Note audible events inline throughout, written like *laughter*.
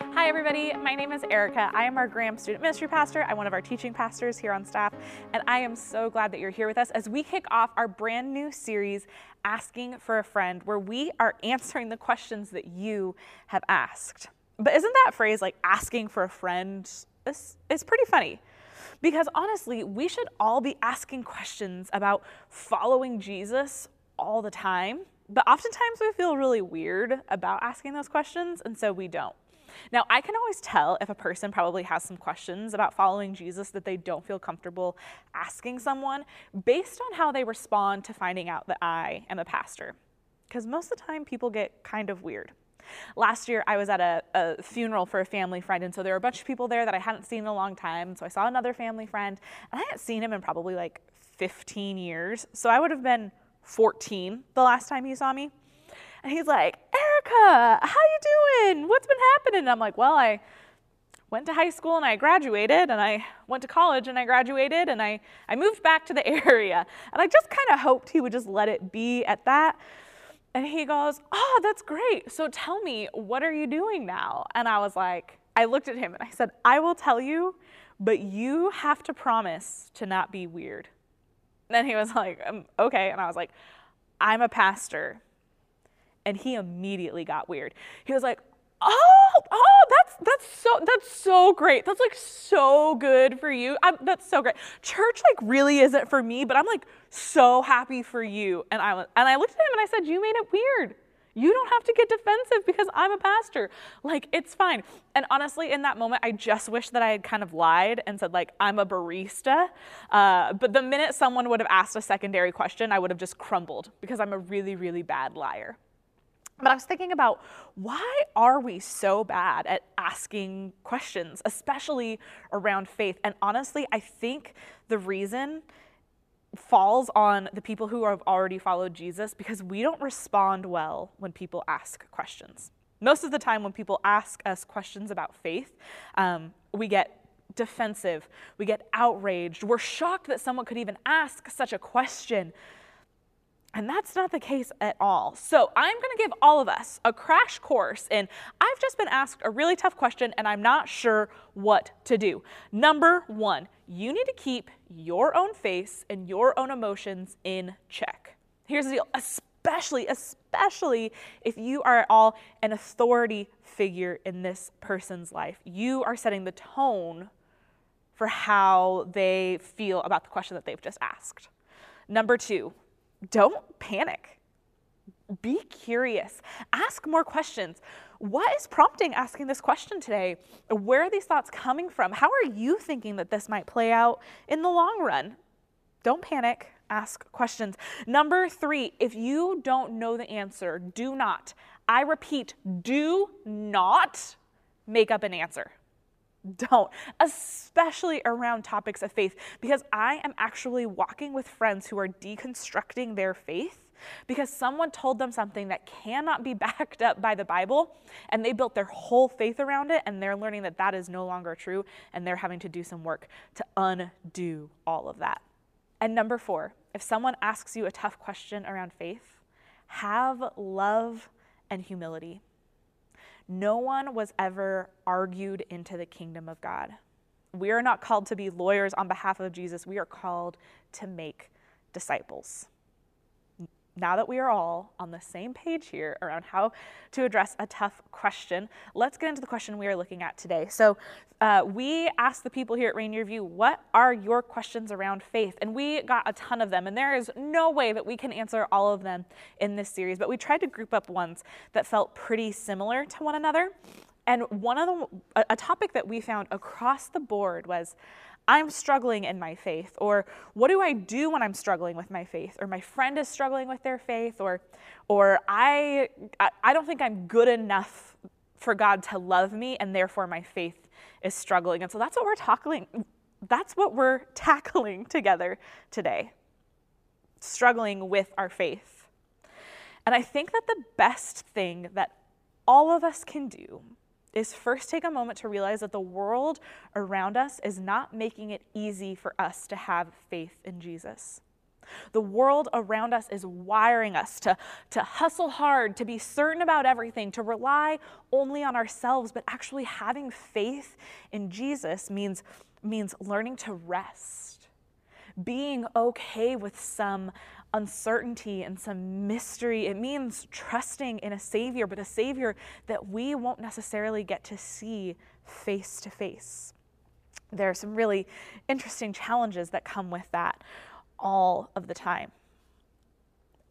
Hi, everybody. My name is Erica. I am our Graham Student Ministry Pastor. I'm one of our teaching pastors here on staff, and I am so glad that you're here with us as we kick off our brand new series, Asking for a Friend, where we are *laughs* answering the questions that you have asked. But isn't that phrase like asking for a friend? It's, it's pretty funny. Because honestly, we should all be asking questions about following Jesus all the time. But oftentimes we feel really weird about asking those questions, and so we don't. Now, I can always tell if a person probably has some questions about following Jesus that they don't feel comfortable asking someone based on how they respond to finding out that I am a pastor. Because most of the time, people get kind of weird. Last year, I was at a, a, funeral for a family friend, and so there were a bunch of people there that I hadn't seen in a long time. So I saw another family friend, and I hadn't seen him in probably like 15 years. So I would have been 14 the last time he saw me. And he's like, Erica, how you doing? What's been happening? And I'm like, well, I went to high school and I graduated and I went to college and I graduated and I, I moved back to the *laughs* area. And I just kind of hoped he would just let it be at that. And he goes, Oh, that's great. So tell me, what are you doing now? And I was like, I looked at him and I said, I will tell you, but you have to promise to not be weird. And then he was like, um, Okay. And I was like, I'm a pastor and he immediately got weird. He was like, "Oh, oh, that's that's so that's so great. That's like so good for you. I'm, that's so great. Church like really isn't for me, but I'm like so happy for you." And I and I looked at him and I said, "You made it weird." You don't have to get defensive because I'm a pastor. Like, it's fine. And honestly, in that moment, I just wish that I had kind of lied and said, like, I'm a barista. Uh, but the minute someone would have asked a secondary question, I would have just crumbled because I'm a really, really bad liar. But I was thinking about why are we so bad at asking questions, especially around faith? And honestly, I think the reason falls on the people who have already followed Jesus because we don't respond well when people ask questions. Most of the time, when people ask us questions about faith, um, we get defensive, we get outraged, we're shocked that someone could even ask such a question. And that's not the case at all. So I'm to give all of us a crash course in I've just been asked a really tough question and I'm not sure what to do. Number one, you need to keep your own face and your own emotions in check. Here's the deal, especially, especially if you are at all an authority figure in this person's life. You are setting the tone for how they feel about the question that they've just asked. Number two, don't panic. Be curious. Ask more questions. What is prompting asking this question today? Where are these thoughts coming from? How are you thinking that this might play out in the long run? Don't panic. Ask questions. Number three, if you don't know the answer, do not, I repeat, do not make up an answer don't, especially around topics of faith, because I am actually walking with friends who are deconstructing their faith because someone told them something that cannot be *laughs* backed up by the Bible, and they built their whole faith around it, and they're learning that that is no longer true, and they're having to do some work to undo all of that. And number four, if someone asks you a tough question around faith, have love and humility. No one was ever argued into the kingdom of God. We are not called to be lawyers on behalf of Jesus, we are called to make disciples now that we are all on the same page here around how to address a tough question, let's get into the question we are looking at today. So, uh, we asked the people here at Rainier View, what are your questions around faith? And we got a ton of them, and there is no way that we can answer all of them in this series, but we tried to group up ones that felt pretty similar to one another. And one of the, a topic that we found across the board was I'm struggling in my faith, or what do I do when I'm struggling with my faith, or my friend is struggling with their faith, or, or I, I don't think I'm good enough for God to love me, and therefore my faith is struggling. And so that's what we're tackling. That's what we're *laughs* tackling together today. Struggling with our faith. And I think that the best thing that all of us can do is first take a moment to realize that the world around us is not making it easy for us to have faith in Jesus. The world around us is wiring us to, to hustle hard, to be certain about everything, to rely only on ourselves, but actually having faith in Jesus means, means learning to rest, being okay with some uncertainty and some mystery. It means trusting in a Savior, but a Savior that we won't necessarily get to see face to face. There are some really interesting challenges that come with that all of the time.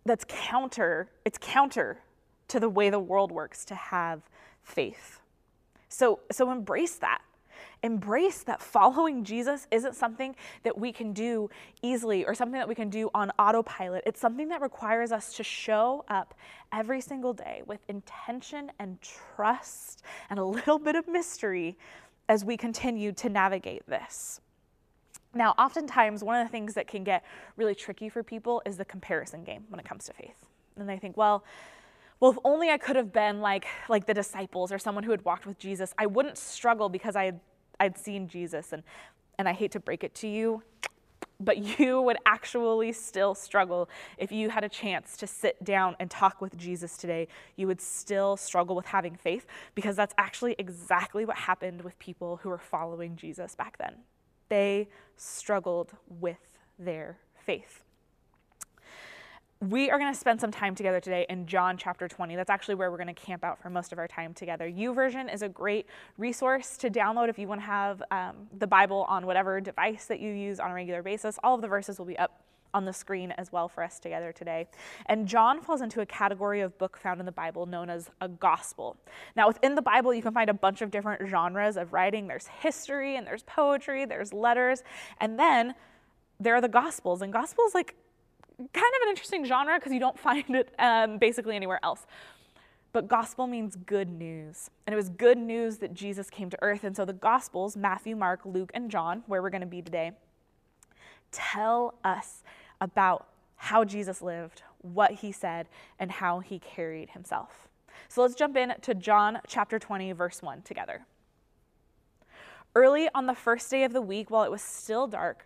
That's counter, it's counter to the way the world works to have faith. So, so embrace that. Embrace that following Jesus isn't something that we can do easily or something that we can do on autopilot. It's something that requires us to show up every single day with intention and trust and a *laughs* little bit of mystery as we continue to navigate this. Now, oftentimes, one of the things that can get really tricky for people is the comparison game when it comes to faith. And they think, well, well, if only I could have been like, like the disciples or someone who had walked with Jesus, I wouldn't struggle because I had, I'd seen Jesus. And, and I hate to break it to you, but *laughs* you would actually still struggle if you had a chance to sit down and talk with Jesus today. You would still struggle with having faith because that's actually exactly what happened with people who were following Jesus back then they struggled with their faith. We are going to spend some time together today in John chapter 20. That's actually where we're going to camp out for most of our time together. YouVersion is a great resource to download if you want to have um, the Bible on whatever device that you use on a regular basis. All of the verses will be up on the screen as well for us together today. And John falls into a category of book found in the Bible known as a gospel. Now, within the Bible, you can find a bunch of different genres of writing there's history, and there's poetry, there's letters, and then there are the gospels. And gospels, like, kind of an interesting genre because you don't *laughs* find it um, basically anywhere else. But gospel means good news. And it was good news that Jesus came to earth. And so the gospels, Matthew, Mark, Luke, and John, where we're going to be today, tell us about how Jesus lived, what he said, and how he carried himself. So let's jump in to John chapter 20, verse 1 together. Early on the first day of the week, while it was still dark,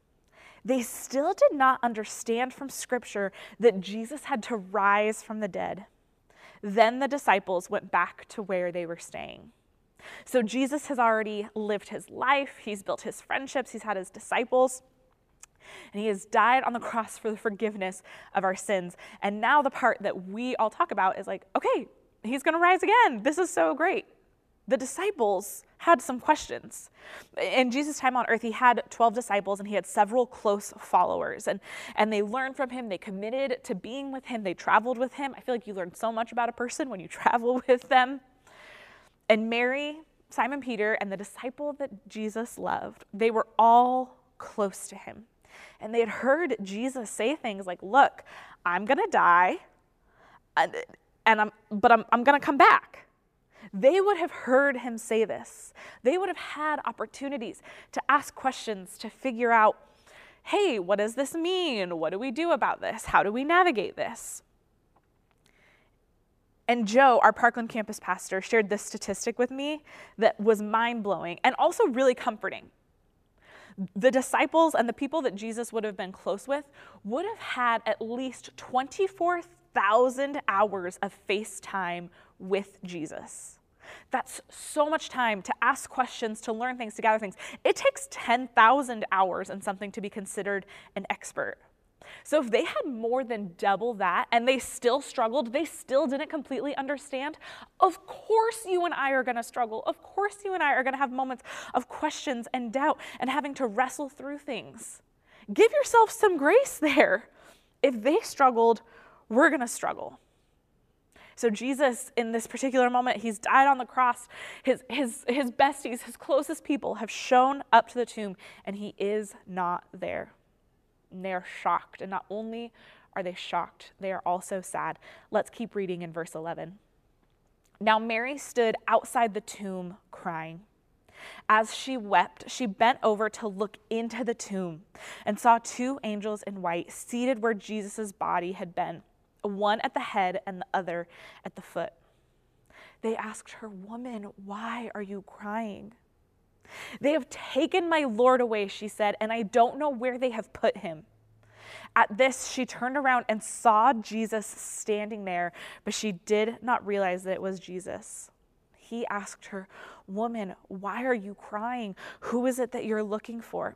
They still did not understand from Scripture that Jesus had to rise from the dead. Then the disciples went back to where they were staying. So Jesus has already lived his life, he's built his friendships, he's had his disciples and he has died on the cross for the forgiveness of our sins. And now the part that we all talk about is like, okay, he's going to rise again. This is so great. The disciples had some questions. In Jesus' time on earth, he had 12 disciples and he had several close followers. And, and they learned from him, they committed to being with him, they traveled with him. I feel like you learn so much about a person when you *laughs* travel with them. And Mary, Simon Peter, and the disciple that Jesus loved, they were all close to him. And they had heard Jesus say things like, Look, I'm going to die, and, and I'm, but I'm, I'm going to come back. They would have heard him say this. They would have had opportunities to ask questions, to figure out, hey, what does this mean? What do we do about this? How do we navigate this? And Joe, our Parkland campus pastor, shared this statistic with me that was mind blowing and also really comforting the disciples and the people that Jesus would have been close with would have had at least 24,000 hours of face time with Jesus. That's so much time to ask questions, to learn things, to gather things. It takes 10,000 hours in something to be considered an expert. So if they had more than double that and they still struggled, they still didn't completely understand, of course you and I are going to struggle. Of course you and I are going to have moments of questions and doubt and having to wrestle through things. Give yourself some grace there. If they struggled, we're going to struggle. So Jesus, in this particular moment, he's died on the cross. His, his, his besties, his closest people have shown up to the tomb, and he is not there. And they are shocked. And not only are they shocked, they are also sad. Let's keep reading in verse 11. Now Mary stood outside the tomb crying. As she wept, she bent over to look into the tomb and saw two angels in white seated where Jesus' body had been, one at the head and the other at the foot. They asked her, Woman, why are you crying? They have taken my Lord away, she said, and I don't know where they have put him. At this, she turned around and saw Jesus standing there, but she did not realize that it was Jesus. He asked her, Woman, why are you crying? Who is it that you're looking for?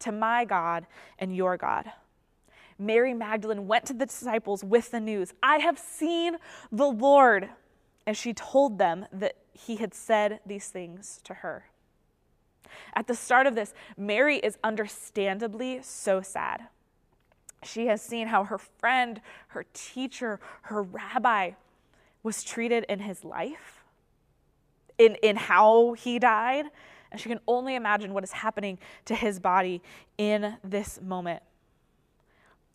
to my God and your God. Mary Magdalene went to the disciples with the news I have seen the Lord. And she told them that he had said these things to her. At the start of this, Mary is understandably so sad. She has seen how her friend, her teacher, her rabbi was treated in his life, in, in how he died. And she can only imagine what is happening to his body in this moment.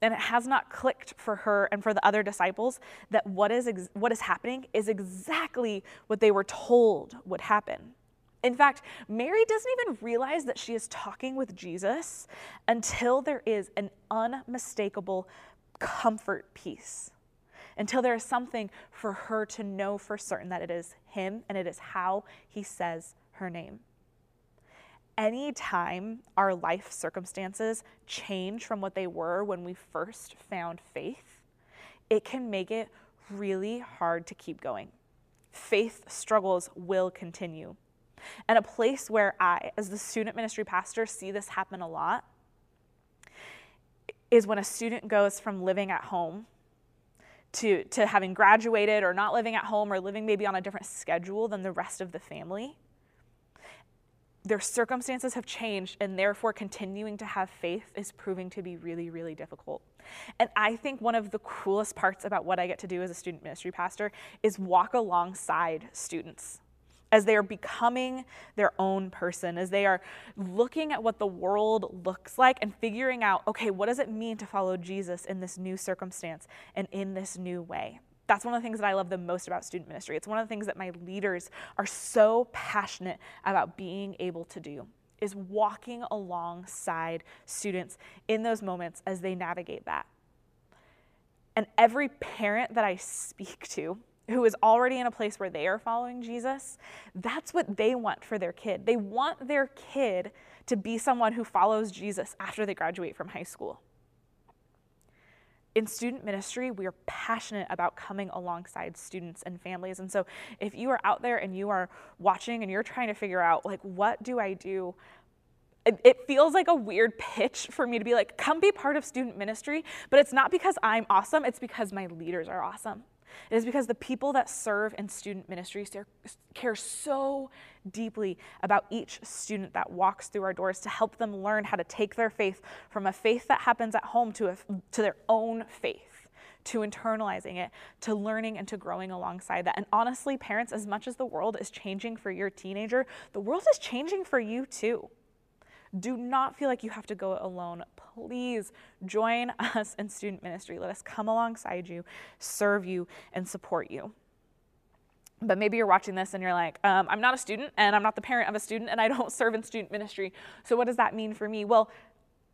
And it has not clicked for her and for the other disciples that what is, ex- what is happening is exactly what they were told would happen. In fact, Mary doesn't even realize that she is talking with Jesus until there is an unmistakable comfort piece, until there is something for her to know for certain that it is Him and it is how He says her name. Anytime our life circumstances change from what they were when we first found faith, it can make it really hard to keep going. Faith struggles will continue. And a place where I, as the student ministry pastor, see this happen a lot is when a student goes from living at home to, to having graduated or not living at home or living maybe on a different schedule than the rest of the family. Their circumstances have changed, and therefore continuing to have faith is proving to be really, really difficult. And I think one of the coolest parts about what I get to do as a student ministry pastor is walk alongside students as they are becoming their own person, as they are looking at what the world looks like and figuring out, okay, what does it mean to follow Jesus in this new circumstance and in this new way? That's one of the things that I love the most about student ministry. It's one of the things that my leaders are so passionate about being able to do is walking alongside students in those moments as they navigate that. And every parent that I speak to, who is already in a place where they are following Jesus, that's what they want for their kid. They want their kid to be someone who follows Jesus after they graduate from high school. In student ministry, we are passionate about coming alongside students and families. And so, if you are out there and you are watching and you're trying to figure out, like, what do I do? it, feels like a weird pitch for me to be like, come be part of student ministry, but it's not because I'm awesome, it's because my leaders are awesome. It is because the people that serve in student ministries care so deeply about each student that walks through our doors to help them learn how to take their faith from a faith that happens at home to, a, to their own faith, to internalizing it, to learning and to growing alongside that. And honestly, parents, as much as the world is changing for your teenager, the world is changing for you too. Do not feel like you have to go alone. Please join *laughs* us in student ministry. Let us come alongside you, serve you, and support you. But maybe you're watching this and you're like, um, I'm not a student and I'm not the parent of a student and I don't *laughs* serve in student ministry. So, what does that mean for me? Well,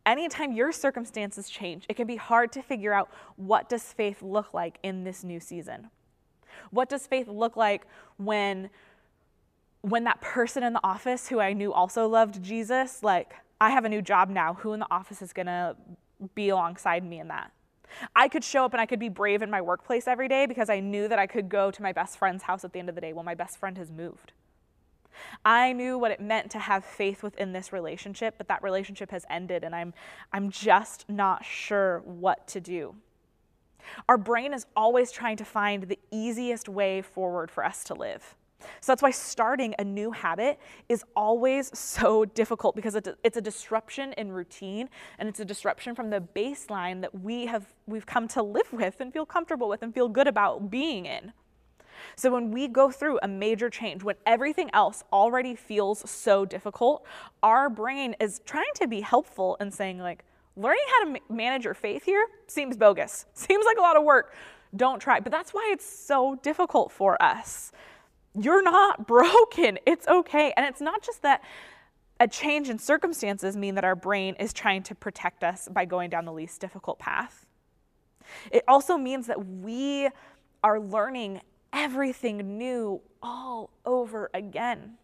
anytime your circumstances change, it can be hard to figure out what does faith look like in this new season? What does faith look like when when that person in the office who I knew also loved Jesus, like I have a new job now, who in the office is going to be alongside me in that? I could show up and I could be brave in my workplace every day because I knew that I could go to my best friend's house at the end of the day when my best friend has moved. I knew what it meant to have faith within this relationship, but that relationship has ended and I'm I'm just not sure what to do. Our brain is always trying to find the easiest way forward for us to live. So that's why starting a new habit is always *laughs* so difficult because it's a disruption in routine and it's a disruption from the baseline that we have we've come to live with and feel comfortable with and feel good about being in. So when we go through a major change, when everything else already feels so difficult, our brain is trying to be helpful and saying, like, learning how to manage your faith here seems bogus, *laughs* seems like a lot of work. Don't try. But that's why it's so difficult for us. You're not *laughs* broken. It's okay. And it's not just that a change in circumstances mean that our brain is trying to protect us by going down the least difficult path. It also means that we are learning everything new all over again.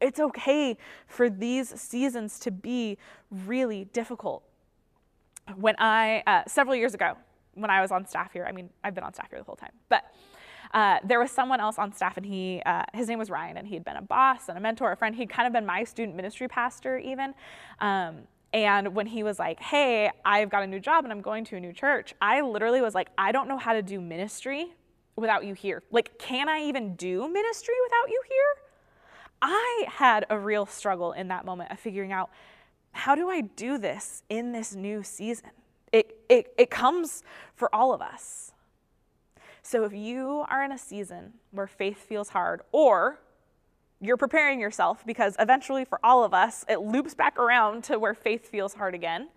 It's okay for these seasons to be really difficult. When I, uh, several years ago, when I was on staff here, I mean, I've been on staff here the whole time, but uh, there was someone else on staff, and he, uh, his name was Ryan, and he'd been a boss and a mentor, a friend. He'd kind of been my student ministry pastor, even. Um, and when he was like, hey, I've got a new job and I'm going to a new church, I literally was like, I don't know how to do ministry without you here? Like, can I even do ministry without you here? I had a real struggle in that moment of figuring out how do I do this in this new season? It, it, it comes for all of us. So if you are in a season where faith feels hard, or you're preparing yourself because eventually for all of us, it loops back around to where faith feels hard again,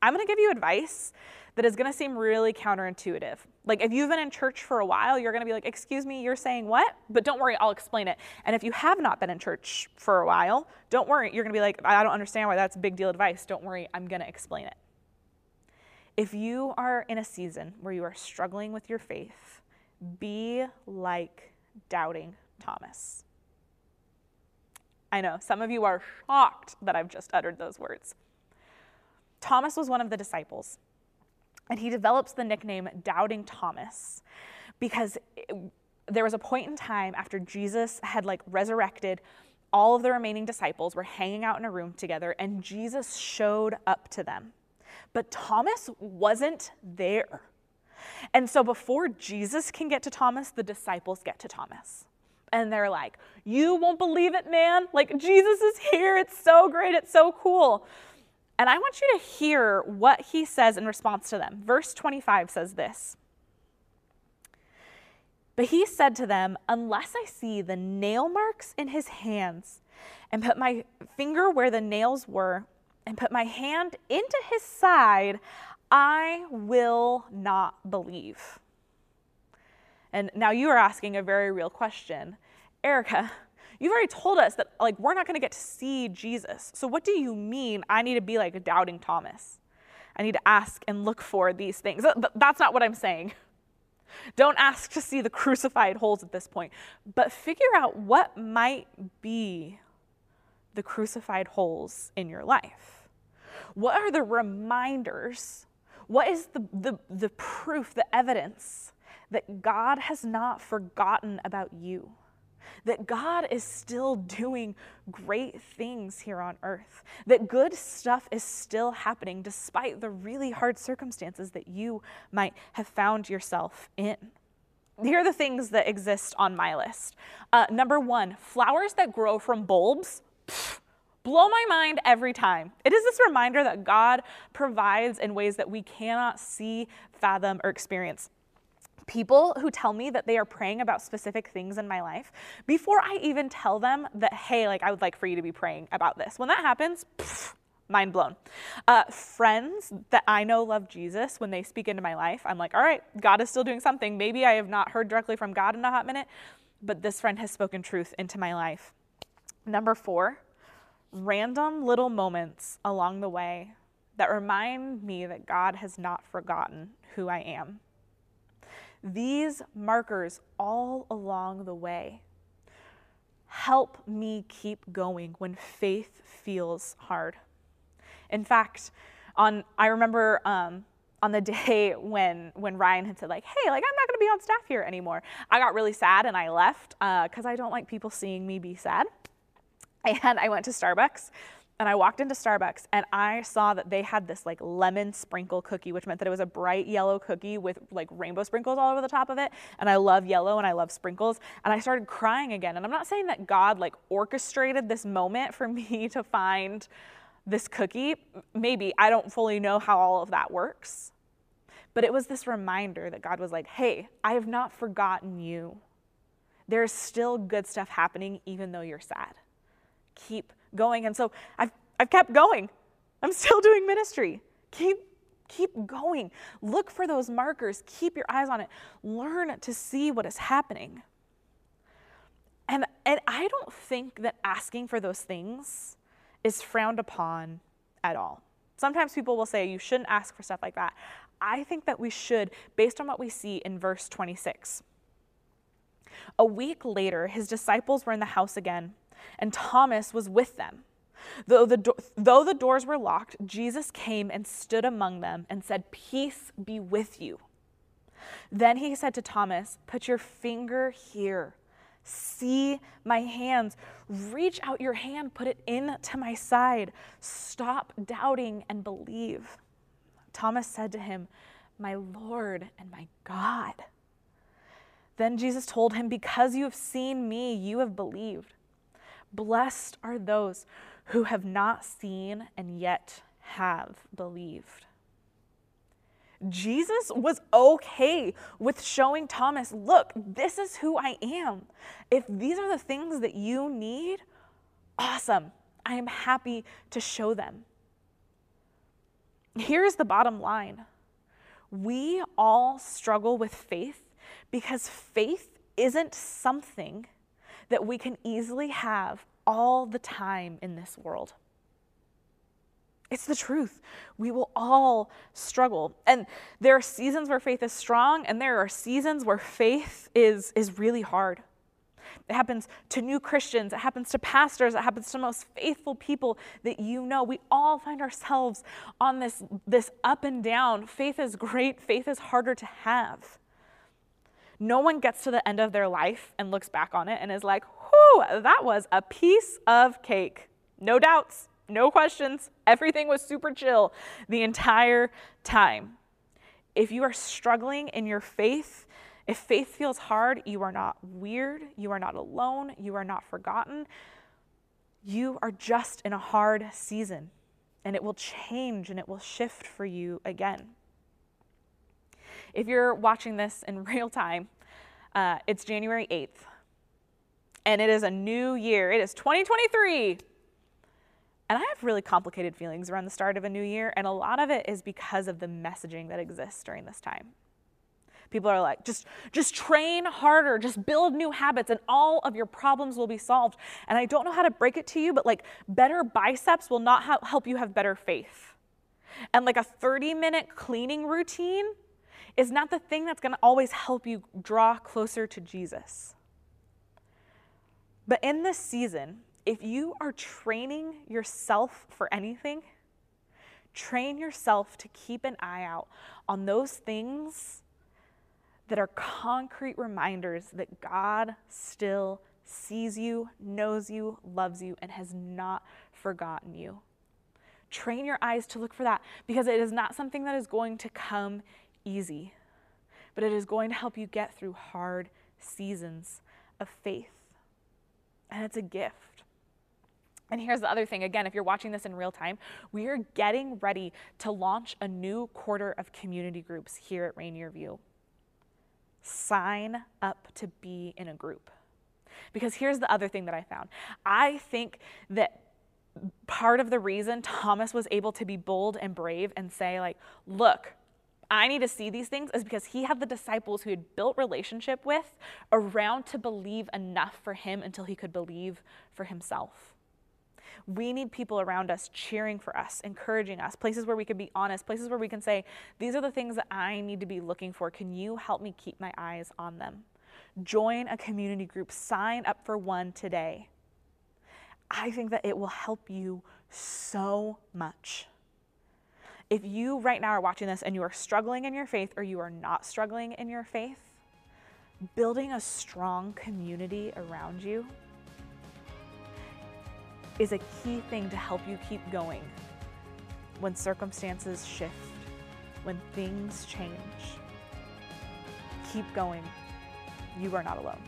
I'm going to give you advice that is going to seem really counterintuitive. Like if you've been in church for a while, you're going to be like, "Excuse me, you're saying what?" But don't worry, I'll explain it. And if you have not been in church for a while, don't worry, you're going to be like, "I don't understand why that's big deal advice." Don't worry, I'm going to explain it. If you are in a season where you are struggling with your faith, be like doubting Thomas. I know some of you are shocked that I've just uttered those words. Thomas was one of the disciples. And he develops the nickname Doubting Thomas because it, there was a point in time after Jesus had like resurrected, all of the remaining disciples were hanging out in a room together and Jesus showed up to them. But Thomas wasn't there. And so before Jesus can get to Thomas, the disciples get to Thomas. And they're like, You won't believe it, man. Like, Jesus is here. It's so great. It's so cool. And I want you to hear what he says in response to them. Verse 25 says this But he said to them, Unless I see the nail marks in his hands, and put my finger where the nails were, and put my hand into his side, I will not believe. And now you are asking a very real question Erica, *laughs* You've already told us that like we're not going to get to see Jesus. So what do you mean I need to be like a doubting Thomas? I need to ask and look for these things. That's not what I'm saying. *laughs* Don't ask to see the crucified holes at this point, but figure out what might be the crucified holes in your life. What are the reminders? What is the, the, the proof, the evidence that God has not forgotten about you? that God is still doing great things here on earth, that good stuff is still happening despite the really hard circumstances that you might have found yourself in. Here are the things that exist on my list. Uh, number one, flowers that grow from bulbs. Blow my mind every time. It is this reminder that God provides in ways that we cannot see, fathom, or experience people who tell me that they are praying about specific things in my life before I even tell them that, hey, like I would like for you to be praying about this. When that happens, mind blown. Uh, friends that I know love Jesus, when they speak into my life, I'm like, all right, God is still doing something. Maybe I have not heard directly from God in a hot minute, but this friend has spoken truth into my life. Number four, random little moments along the way that remind me that God has not forgotten who I am. These markers all along the way help me keep going when faith feels hard. In fact, on I remember um, on the *laughs* day when when Ryan had said like, "Hey, like I'm not going to be on staff here anymore," I got really sad and I left because uh, I don't like people seeing me be sad. *laughs* And I went to Starbucks and I walked into Starbucks and I saw that they had this like lemon sprinkle cookie, which meant that it was a bright yellow cookie with like rainbow sprinkles all over the top of it. And I love yellow and I love sprinkles. And I started crying again. And I'm not saying that God like orchestrated this moment for *laughs* me to find this cookie. Maybe I don't fully know how all of that works. But it was this reminder that God was like, hey, I have not forgotten you. There's still good stuff happening even though you're sad. Keep going. And so I've, I've kept going. I'm still *laughs* doing ministry. Keep, keep going. Look for those markers. Keep your eyes on it. Learn to see what is happening. And, and I don't think that asking for those things is frowned upon at all. Sometimes people will say you shouldn't ask for stuff like that. I think that we should, based on what we see in verse 26. A week later, his disciples were in the house again and Thomas was with them. Though the, do- though the doors were locked, Jesus came and stood among them and said, Peace be with you. Then he said to Thomas, Put your finger here. See my hands. Reach out your hand, put it into my side. Stop doubting and believe. Thomas said to him, My Lord and my God. Then Jesus told him, Because you have seen me, you have believed. Blessed are those who have not seen and yet have believed. Jesus was okay with showing Thomas, look, this is who I am. If these are the things that you need, awesome. I am happy to show them. Here's the bottom line we all struggle with faith because faith isn't something that we can easily have all the time in this world. It's the truth. We will all struggle. And there are seasons where faith is strong, and there are seasons where faith is, is really hard. It happens to new Christians, it happens to pastors, it happens to most faithful people that you know. We all find ourselves on this, this up and down. Faith is great, faith is harder to have. No one gets to the end of their life and looks back on it and is like, whew, that was a piece of cake. No doubts, no questions. Everything was super chill the entire time. If you are struggling in your faith, if faith feels hard, you are not weird, you are not alone, you are not forgotten. You are just in a hard season, and it will change and it will shift for you again. If you're watching this in *laughs* real time, uh, it's January 8th, and it is a new year. It is 2023. And I have really complicated feelings around the start of a new year, and a lot of it is because of the messaging that exists during this time. People are like, just, just train harder, just build new habits, and all of your problems will be solved. And I don't know how to break it to you, but like better biceps will not ha- help you have better faith. And like a 30 minute cleaning routine is not the thing that's going to always help you draw closer to Jesus. But in this season, if you are training yourself for anything, train yourself to keep an eye out on those things that are concrete reminders that God still sees you, knows you, loves you, and has not forgotten you. Train your eyes to look for that because it is not something that is going to come easy, but it is going to help you get through hard seasons of faith. And it's a gift. And here's the other thing again, if you're watching this in real time, we are getting ready to launch a new quarter of community groups here at Rainier View. Sign up to be in a group. Because here's the other thing that I found I think that part of the reason Thomas was able to be bold and brave and say, like, look, I need to see these things is because he had the disciples who had built relationship with around to believe enough for him until he could believe for himself. We need people around us cheering for us, encouraging us, places where we can be honest, places where we can say, These are the things that I need to be looking for. Can you help me keep my eyes on them? Join a community group, sign up for one today. I think that it will help you so much. If you right now are watching this and you are struggling in your faith or you are not struggling in your faith, building a strong community around you is a key thing to help you keep going when circumstances shift, when things change. Keep going. You are not alone.